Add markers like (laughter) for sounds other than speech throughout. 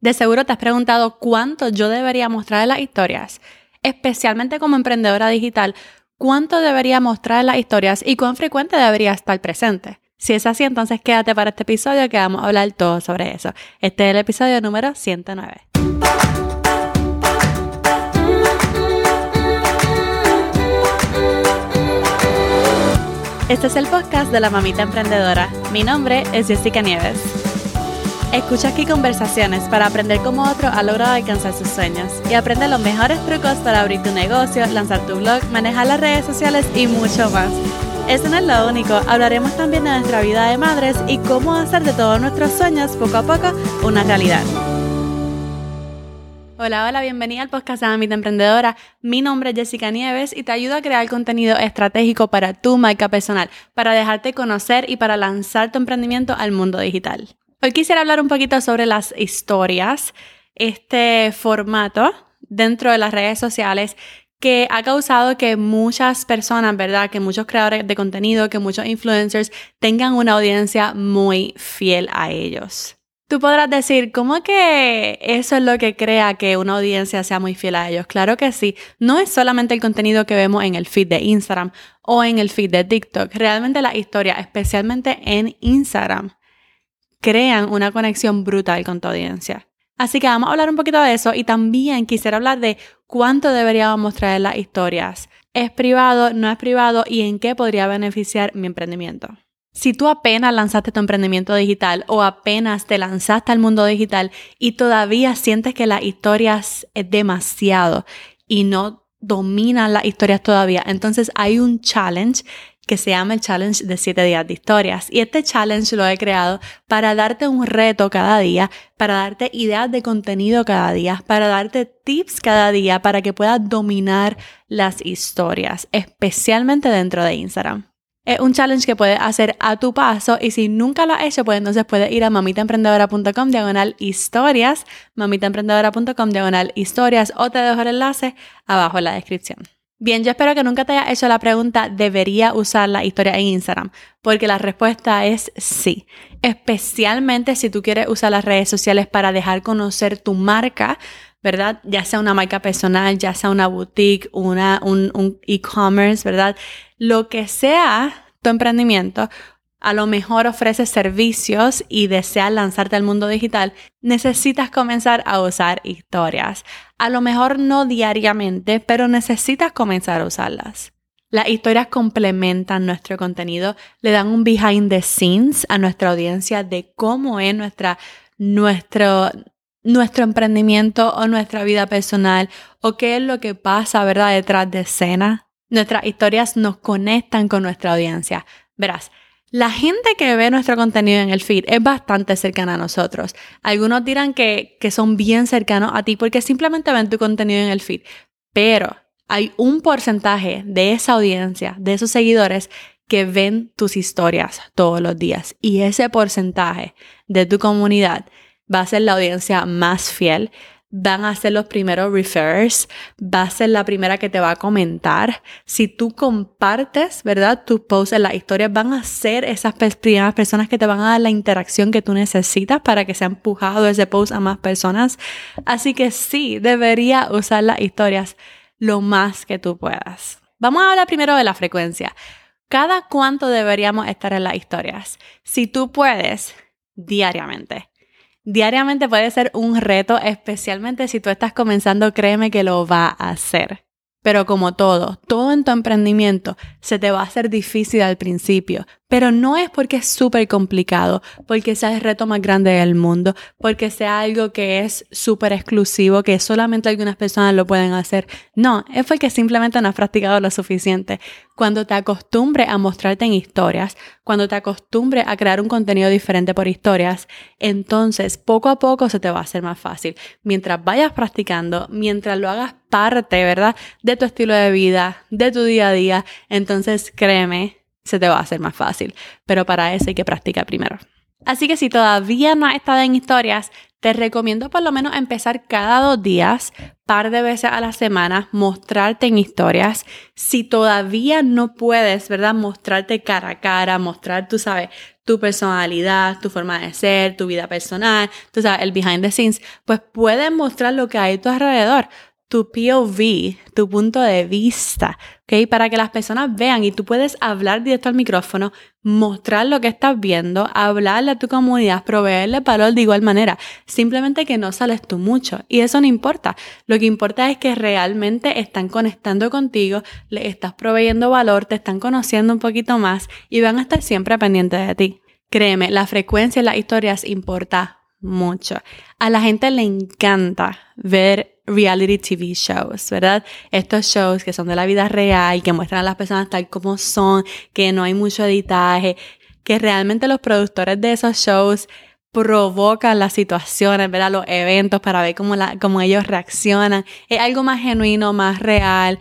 De seguro te has preguntado cuánto yo debería mostrar en las historias, especialmente como emprendedora digital, cuánto debería mostrar en las historias y cuán frecuente debería estar presente. Si es así, entonces quédate para este episodio que vamos a hablar todo sobre eso. Este es el episodio número 109. Este es el podcast de la mamita emprendedora. Mi nombre es Jessica Nieves. Escucha aquí conversaciones para aprender cómo otro ha logrado alcanzar sus sueños y aprende los mejores trucos para abrir tu negocio, lanzar tu blog, manejar las redes sociales y mucho más. Eso no es lo único, hablaremos también de nuestra vida de madres y cómo hacer de todos nuestros sueños poco a poco una realidad. Hola, hola, bienvenida al podcast de Mamita Emprendedora. Mi nombre es Jessica Nieves y te ayudo a crear contenido estratégico para tu marca personal, para dejarte conocer y para lanzar tu emprendimiento al mundo digital. Hoy quisiera hablar un poquito sobre las historias, este formato dentro de las redes sociales que ha causado que muchas personas, ¿verdad? Que muchos creadores de contenido, que muchos influencers tengan una audiencia muy fiel a ellos. Tú podrás decir, ¿cómo que eso es lo que crea que una audiencia sea muy fiel a ellos? Claro que sí. No es solamente el contenido que vemos en el feed de Instagram o en el feed de TikTok. Realmente la historia, especialmente en Instagram, crean una conexión brutal con tu audiencia. Así que vamos a hablar un poquito de eso y también quisiera hablar de cuánto deberíamos mostrar las historias. ¿Es privado? ¿No es privado? ¿Y en qué podría beneficiar mi emprendimiento? Si tú apenas lanzaste tu emprendimiento digital o apenas te lanzaste al mundo digital y todavía sientes que las historias es demasiado y no dominan las historias todavía, entonces hay un challenge que se llama el challenge de 7 días de historias. Y este challenge lo he creado para darte un reto cada día, para darte ideas de contenido cada día, para darte tips cada día para que puedas dominar las historias, especialmente dentro de Instagram. Es un challenge que puedes hacer a tu paso y si nunca lo has hecho, pues entonces puedes ir a mamitaemprendedora.com diagonal historias, mamitaemprendedora.com diagonal historias o te dejo el enlace abajo en la descripción. Bien, yo espero que nunca te hayas hecho la pregunta, ¿debería usar la historia en Instagram? Porque la respuesta es sí. Especialmente si tú quieres usar las redes sociales para dejar conocer tu marca, ¿verdad? Ya sea una marca personal, ya sea una boutique, una, un e-commerce, ¿verdad? Lo que sea tu emprendimiento, a lo mejor ofreces servicios y deseas lanzarte al mundo digital, necesitas comenzar a usar historias. A lo mejor no diariamente, pero necesitas comenzar a usarlas. Las historias complementan nuestro contenido, le dan un behind the scenes a nuestra audiencia de cómo es nuestra, nuestro, nuestro emprendimiento o nuestra vida personal o qué es lo que pasa, ¿verdad?, detrás de escena. Nuestras historias nos conectan con nuestra audiencia. Verás, la gente que ve nuestro contenido en el feed es bastante cercana a nosotros. Algunos dirán que, que son bien cercanos a ti porque simplemente ven tu contenido en el feed. Pero hay un porcentaje de esa audiencia, de esos seguidores, que ven tus historias todos los días. Y ese porcentaje de tu comunidad va a ser la audiencia más fiel, van a ser los primeros refers, va a ser la primera que te va a comentar. Si tú compartes, ¿verdad? Tus posts en las historias van a ser esas primeras personas que te van a dar la interacción que tú necesitas para que sea empujado ese post a más personas. Así que sí, debería usar las historias lo más que tú puedas. Vamos a hablar primero de la frecuencia. ¿Cada cuánto deberíamos estar en las historias? Si tú puedes, diariamente. Diariamente puede ser un reto, especialmente si tú estás comenzando, créeme que lo va a hacer. Pero como todo, todo en tu emprendimiento se te va a hacer difícil al principio, pero no es porque es súper complicado, porque sea el reto más grande del mundo, porque sea algo que es súper exclusivo, que solamente algunas personas lo pueden hacer. No, es porque simplemente no has practicado lo suficiente. Cuando te acostumbres a mostrarte en historias, cuando te acostumbres a crear un contenido diferente por historias, entonces poco a poco se te va a hacer más fácil. Mientras vayas practicando, mientras lo hagas parte, ¿verdad? De tu estilo de vida, de tu día a día, entonces créeme, se te va a hacer más fácil. Pero para eso hay que practicar primero. Así que si todavía no has estado en historias, te recomiendo por lo menos empezar cada dos días, par de veces a la semana, mostrarte en historias. Si todavía no puedes, ¿verdad? Mostrarte cara a cara, mostrar, tú sabes, tu personalidad, tu forma de ser, tu vida personal, tú sabes, el behind the scenes, pues puedes mostrar lo que hay a tu alrededor tu POV, tu punto de vista, ¿ok? Para que las personas vean y tú puedes hablar directo al micrófono, mostrar lo que estás viendo, hablarle a tu comunidad, proveerle valor de igual manera. Simplemente que no sales tú mucho y eso no importa. Lo que importa es que realmente están conectando contigo, le estás proveyendo valor, te están conociendo un poquito más y van a estar siempre pendientes de ti. Créeme, la frecuencia en las historias importa mucho. A la gente le encanta ver reality TV shows, ¿verdad? Estos shows que son de la vida real, que muestran a las personas tal como son, que no hay mucho editaje, que realmente los productores de esos shows provocan las situaciones, ¿verdad? Los eventos para ver cómo, la, cómo ellos reaccionan. Es algo más genuino, más real,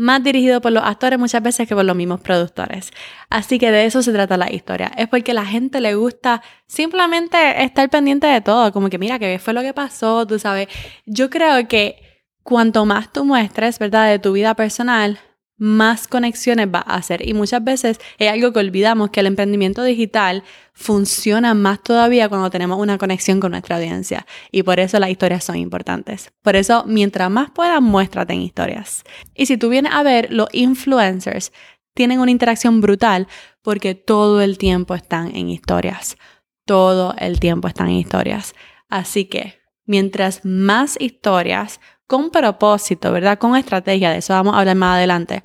más dirigido por los actores muchas veces que por los mismos productores. Así que de eso se trata la historia. Es porque a la gente le gusta simplemente estar pendiente de todo, como que mira, qué fue lo que pasó, tú sabes. Yo creo que cuanto más tú muestres, ¿verdad?, de tu vida personal, más conexiones va a hacer. Y muchas veces es algo que olvidamos, que el emprendimiento digital funciona más todavía cuando tenemos una conexión con nuestra audiencia. Y por eso las historias son importantes. Por eso, mientras más puedas, muéstrate en historias. Y si tú vienes a ver, los influencers tienen una interacción brutal porque todo el tiempo están en historias. Todo el tiempo están en historias. Así que, mientras más historias con propósito, ¿verdad? Con estrategia, de eso vamos a hablar más adelante.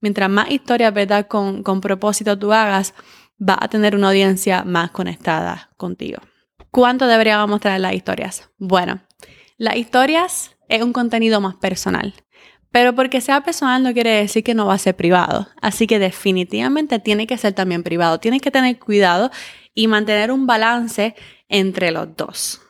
Mientras más historias, ¿verdad? Con, con propósito tú hagas, va a tener una audiencia más conectada contigo. ¿Cuánto deberíamos mostrar las historias? Bueno, las historias es un contenido más personal. Pero porque sea personal no quiere decir que no va a ser privado. Así que definitivamente tiene que ser también privado. Tienes que tener cuidado y mantener un balance entre los dos.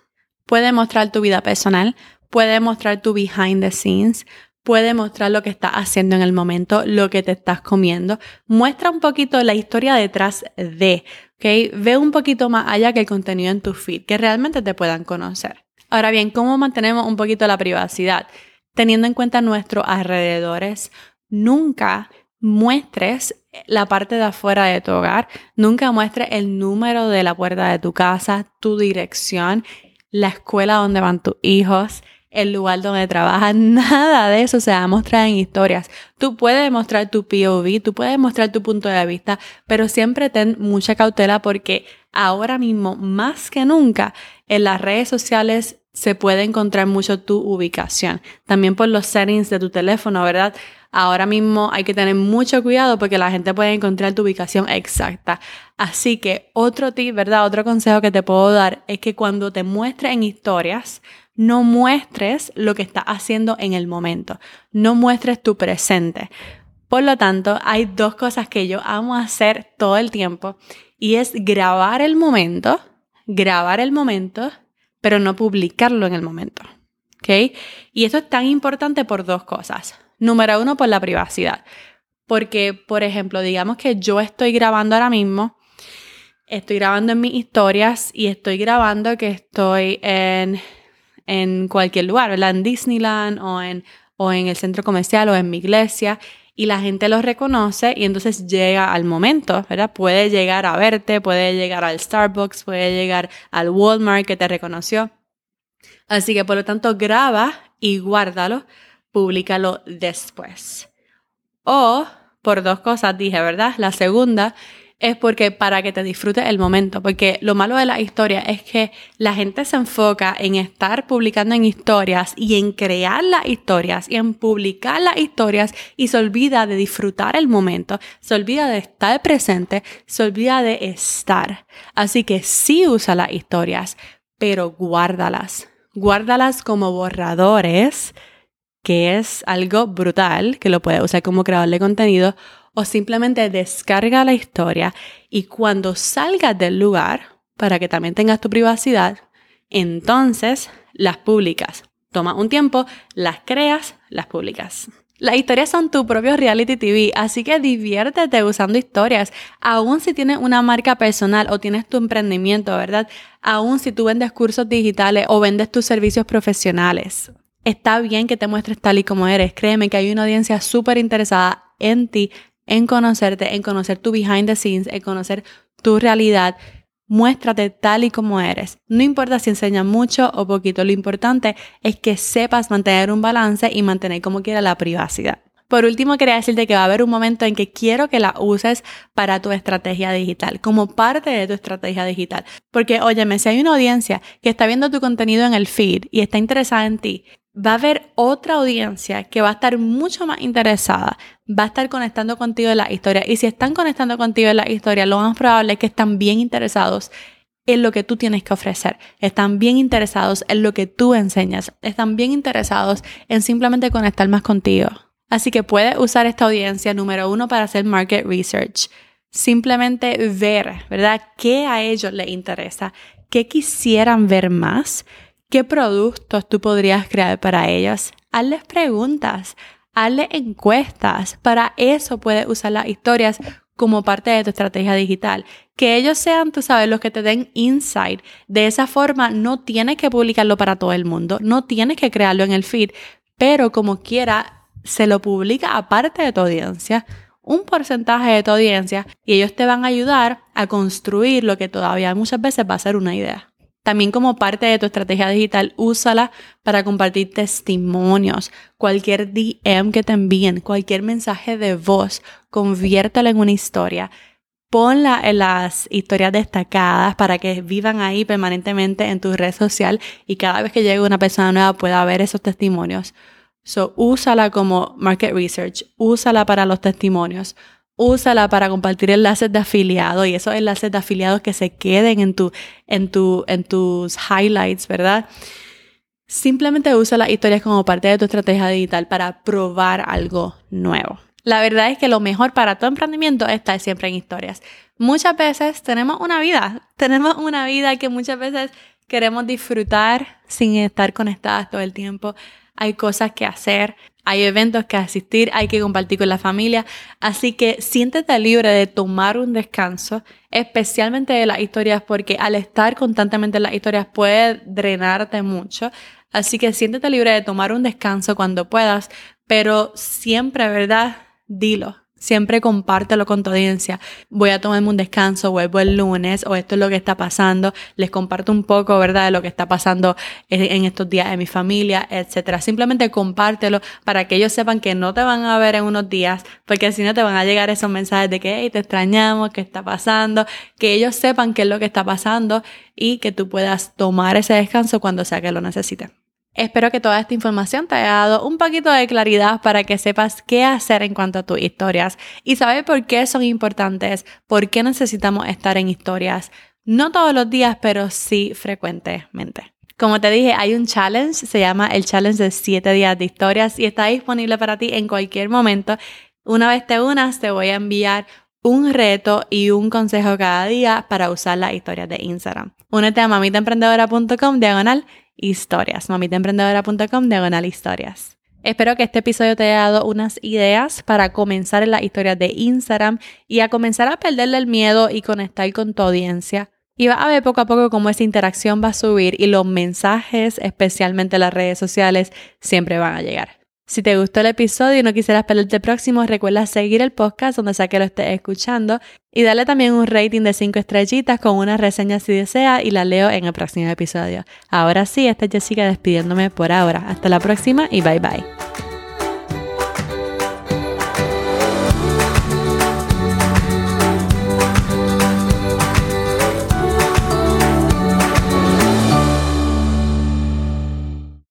Puede mostrar tu vida personal, puede mostrar tu behind the scenes, puede mostrar lo que estás haciendo en el momento, lo que te estás comiendo. Muestra un poquito la historia detrás de, ¿ok? Ve un poquito más allá que el contenido en tu feed, que realmente te puedan conocer. Ahora bien, ¿cómo mantenemos un poquito la privacidad? Teniendo en cuenta nuestros alrededores, nunca muestres la parte de afuera de tu hogar, nunca muestres el número de la puerta de tu casa, tu dirección, la escuela donde van tus hijos, el lugar donde trabajas, (laughs) nada de eso se va a mostrar en historias. Tú puedes mostrar tu POV, tú puedes mostrar tu punto de vista, pero siempre ten mucha cautela porque ahora mismo, más que nunca, en las redes sociales se puede encontrar mucho tu ubicación. También por los settings de tu teléfono, ¿verdad? Ahora mismo hay que tener mucho cuidado porque la gente puede encontrar tu ubicación exacta. Así que otro tip, ¿verdad? Otro consejo que te puedo dar es que cuando te muestres en historias, no muestres lo que estás haciendo en el momento, no muestres tu presente. Por lo tanto, hay dos cosas que yo amo hacer todo el tiempo y es grabar el momento, grabar el momento, pero no publicarlo en el momento. ¿Ok? Y esto es tan importante por dos cosas. Número uno, por la privacidad. Porque, por ejemplo, digamos que yo estoy grabando ahora mismo, estoy grabando en mis historias y estoy grabando que estoy en en cualquier lugar. En Disneyland o en, o en el centro comercial o en mi iglesia y la gente lo reconoce y entonces llega al momento, ¿verdad? Puede llegar a verte, puede llegar al Starbucks, puede llegar al Walmart que te reconoció. Así que por lo tanto graba y guárdalo, públicalo después. O por dos cosas dije, ¿verdad? La segunda es porque para que te disfrutes el momento, porque lo malo de la historia es que la gente se enfoca en estar publicando en historias y en crear las historias y en publicar las historias y se olvida de disfrutar el momento, se olvida de estar presente, se olvida de estar. Así que sí usa las historias, pero guárdalas. Guárdalas como borradores, que es algo brutal, que lo puedes usar como creador de contenido o simplemente descarga la historia y cuando salgas del lugar, para que también tengas tu privacidad, entonces las publicas. Toma un tiempo, las creas, las publicas. Las historias son tu propio reality TV, así que diviértete usando historias, aun si tienes una marca personal o tienes tu emprendimiento, ¿verdad? Aun si tú vendes cursos digitales o vendes tus servicios profesionales. Está bien que te muestres tal y como eres. Créeme que hay una audiencia súper interesada en ti en conocerte, en conocer tu behind the scenes, en conocer tu realidad. Muéstrate tal y como eres. No importa si enseñas mucho o poquito, lo importante es que sepas mantener un balance y mantener como quiera la privacidad. Por último, quería decirte que va a haber un momento en que quiero que la uses para tu estrategia digital, como parte de tu estrategia digital. Porque, óyeme, si hay una audiencia que está viendo tu contenido en el feed y está interesada en ti, va a haber otra audiencia que va a estar mucho más interesada, va a estar conectando contigo en la historia. Y si están conectando contigo en la historia, lo más probable es que están bien interesados en lo que tú tienes que ofrecer. Están bien interesados en lo que tú enseñas. Están bien interesados en simplemente conectar más contigo. Así que puedes usar esta audiencia número uno para hacer market research. Simplemente ver, ¿verdad? ¿Qué a ellos les interesa? ¿Qué quisieran ver más? ¿Qué productos tú podrías crear para ellos? Hazles preguntas, hazles encuestas. Para eso puedes usar las historias como parte de tu estrategia digital. Que ellos sean, tú sabes, los que te den insight. De esa forma, no tienes que publicarlo para todo el mundo, no tienes que crearlo en el feed, pero como quiera, se lo publica aparte de tu audiencia, un porcentaje de tu audiencia, y ellos te van a ayudar a construir lo que todavía muchas veces va a ser una idea. También como parte de tu estrategia digital, úsala para compartir testimonios, cualquier DM que te envíen, cualquier mensaje de voz, conviértelo en una historia. Ponla en las historias destacadas para que vivan ahí permanentemente en tu red social y cada vez que llegue una persona nueva pueda ver esos testimonios. So, úsala como market research, úsala para los testimonios, úsala para compartir enlaces de afiliados y esos enlaces de afiliados que se queden en, tu, en, tu, en tus highlights, ¿verdad? Simplemente usa las historias como parte de tu estrategia digital para probar algo nuevo. La verdad es que lo mejor para tu emprendimiento está siempre en historias. Muchas veces tenemos una vida, (laughs) tenemos una vida que muchas veces queremos disfrutar sin estar conectadas todo el tiempo hay cosas que hacer, hay eventos que asistir, hay que compartir con la familia. Así que siéntete libre de tomar un descanso, especialmente de las historias, porque al estar constantemente en las historias puede drenarte mucho. Así que siéntete libre de tomar un descanso cuando puedas, pero siempre, ¿verdad? Dilo. Siempre compártelo con tu audiencia. Voy a tomarme un descanso, vuelvo el lunes o esto es lo que está pasando. Les comparto un poco, ¿verdad?, de lo que está pasando en estos días en mi familia, etcétera. Simplemente compártelo para que ellos sepan que no te van a ver en unos días, porque si no te van a llegar esos mensajes de que te extrañamos, qué está pasando, que ellos sepan qué es lo que está pasando y que tú puedas tomar ese descanso cuando sea que lo necesiten. Espero que toda esta información te haya dado un poquito de claridad para que sepas qué hacer en cuanto a tus historias y saber por qué son importantes, por qué necesitamos estar en historias. No todos los días, pero sí frecuentemente. Como te dije, hay un challenge, se llama el challenge de 7 días de historias y está disponible para ti en cualquier momento. Una vez te unas, te voy a enviar un reto y un consejo cada día para usar las historias de Instagram. Únete a mamitaemprendedora.com diagonal historias. mamitaemprendedora.com diagonal historias. Espero que este episodio te haya dado unas ideas para comenzar en las historias de Instagram y a comenzar a perderle el miedo y conectar con tu audiencia. Y vas a ver poco a poco cómo esa interacción va a subir y los mensajes, especialmente en las redes sociales, siempre van a llegar. Si te gustó el episodio y no quisieras perderte próximo, recuerda seguir el podcast donde sea que lo estés escuchando y darle también un rating de 5 estrellitas con una reseña si desea y la leo en el próximo episodio. Ahora sí, esta es Jessica despidiéndome por ahora. Hasta la próxima y bye bye.